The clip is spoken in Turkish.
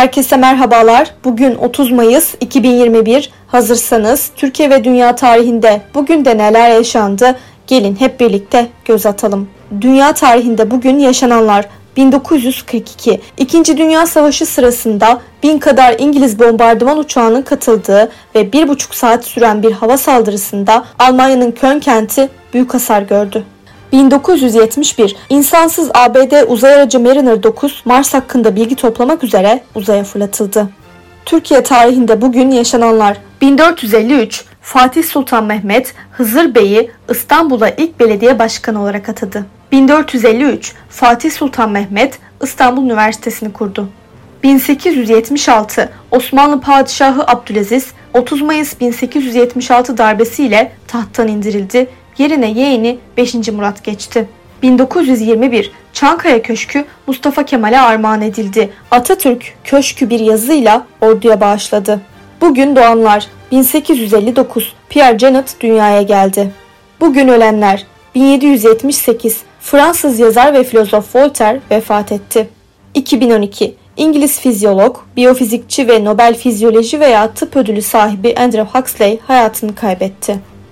Herkese merhabalar. Bugün 30 Mayıs 2021. Hazırsanız Türkiye ve dünya tarihinde bugün de neler yaşandı? Gelin hep birlikte göz atalım. Dünya tarihinde bugün yaşananlar 1942. İkinci Dünya Savaşı sırasında bin kadar İngiliz bombardıman uçağının katıldığı ve bir buçuk saat süren bir hava saldırısında Almanya'nın Köln kenti büyük hasar gördü. 1971 insansız ABD uzay aracı Mariner 9 Mars hakkında bilgi toplamak üzere uzaya fırlatıldı. Türkiye tarihinde bugün yaşananlar 1453 Fatih Sultan Mehmet Hızır Bey'i İstanbul'a ilk belediye başkanı olarak atadı. 1453 Fatih Sultan Mehmet İstanbul Üniversitesi'ni kurdu. 1876 Osmanlı Padişahı Abdülaziz 30 Mayıs 1876 darbesiyle tahttan indirildi yerine yeğeni 5. Murat geçti. 1921 Çankaya Köşkü Mustafa Kemal'e armağan edildi. Atatürk köşkü bir yazıyla orduya bağışladı. Bugün doğanlar 1859 Pierre Janet dünyaya geldi. Bugün ölenler 1778 Fransız yazar ve filozof Voltaire vefat etti. 2012 İngiliz fizyolog, biyofizikçi ve Nobel Fizyoloji veya Tıp Ödülü sahibi Andrew Huxley hayatını kaybetti.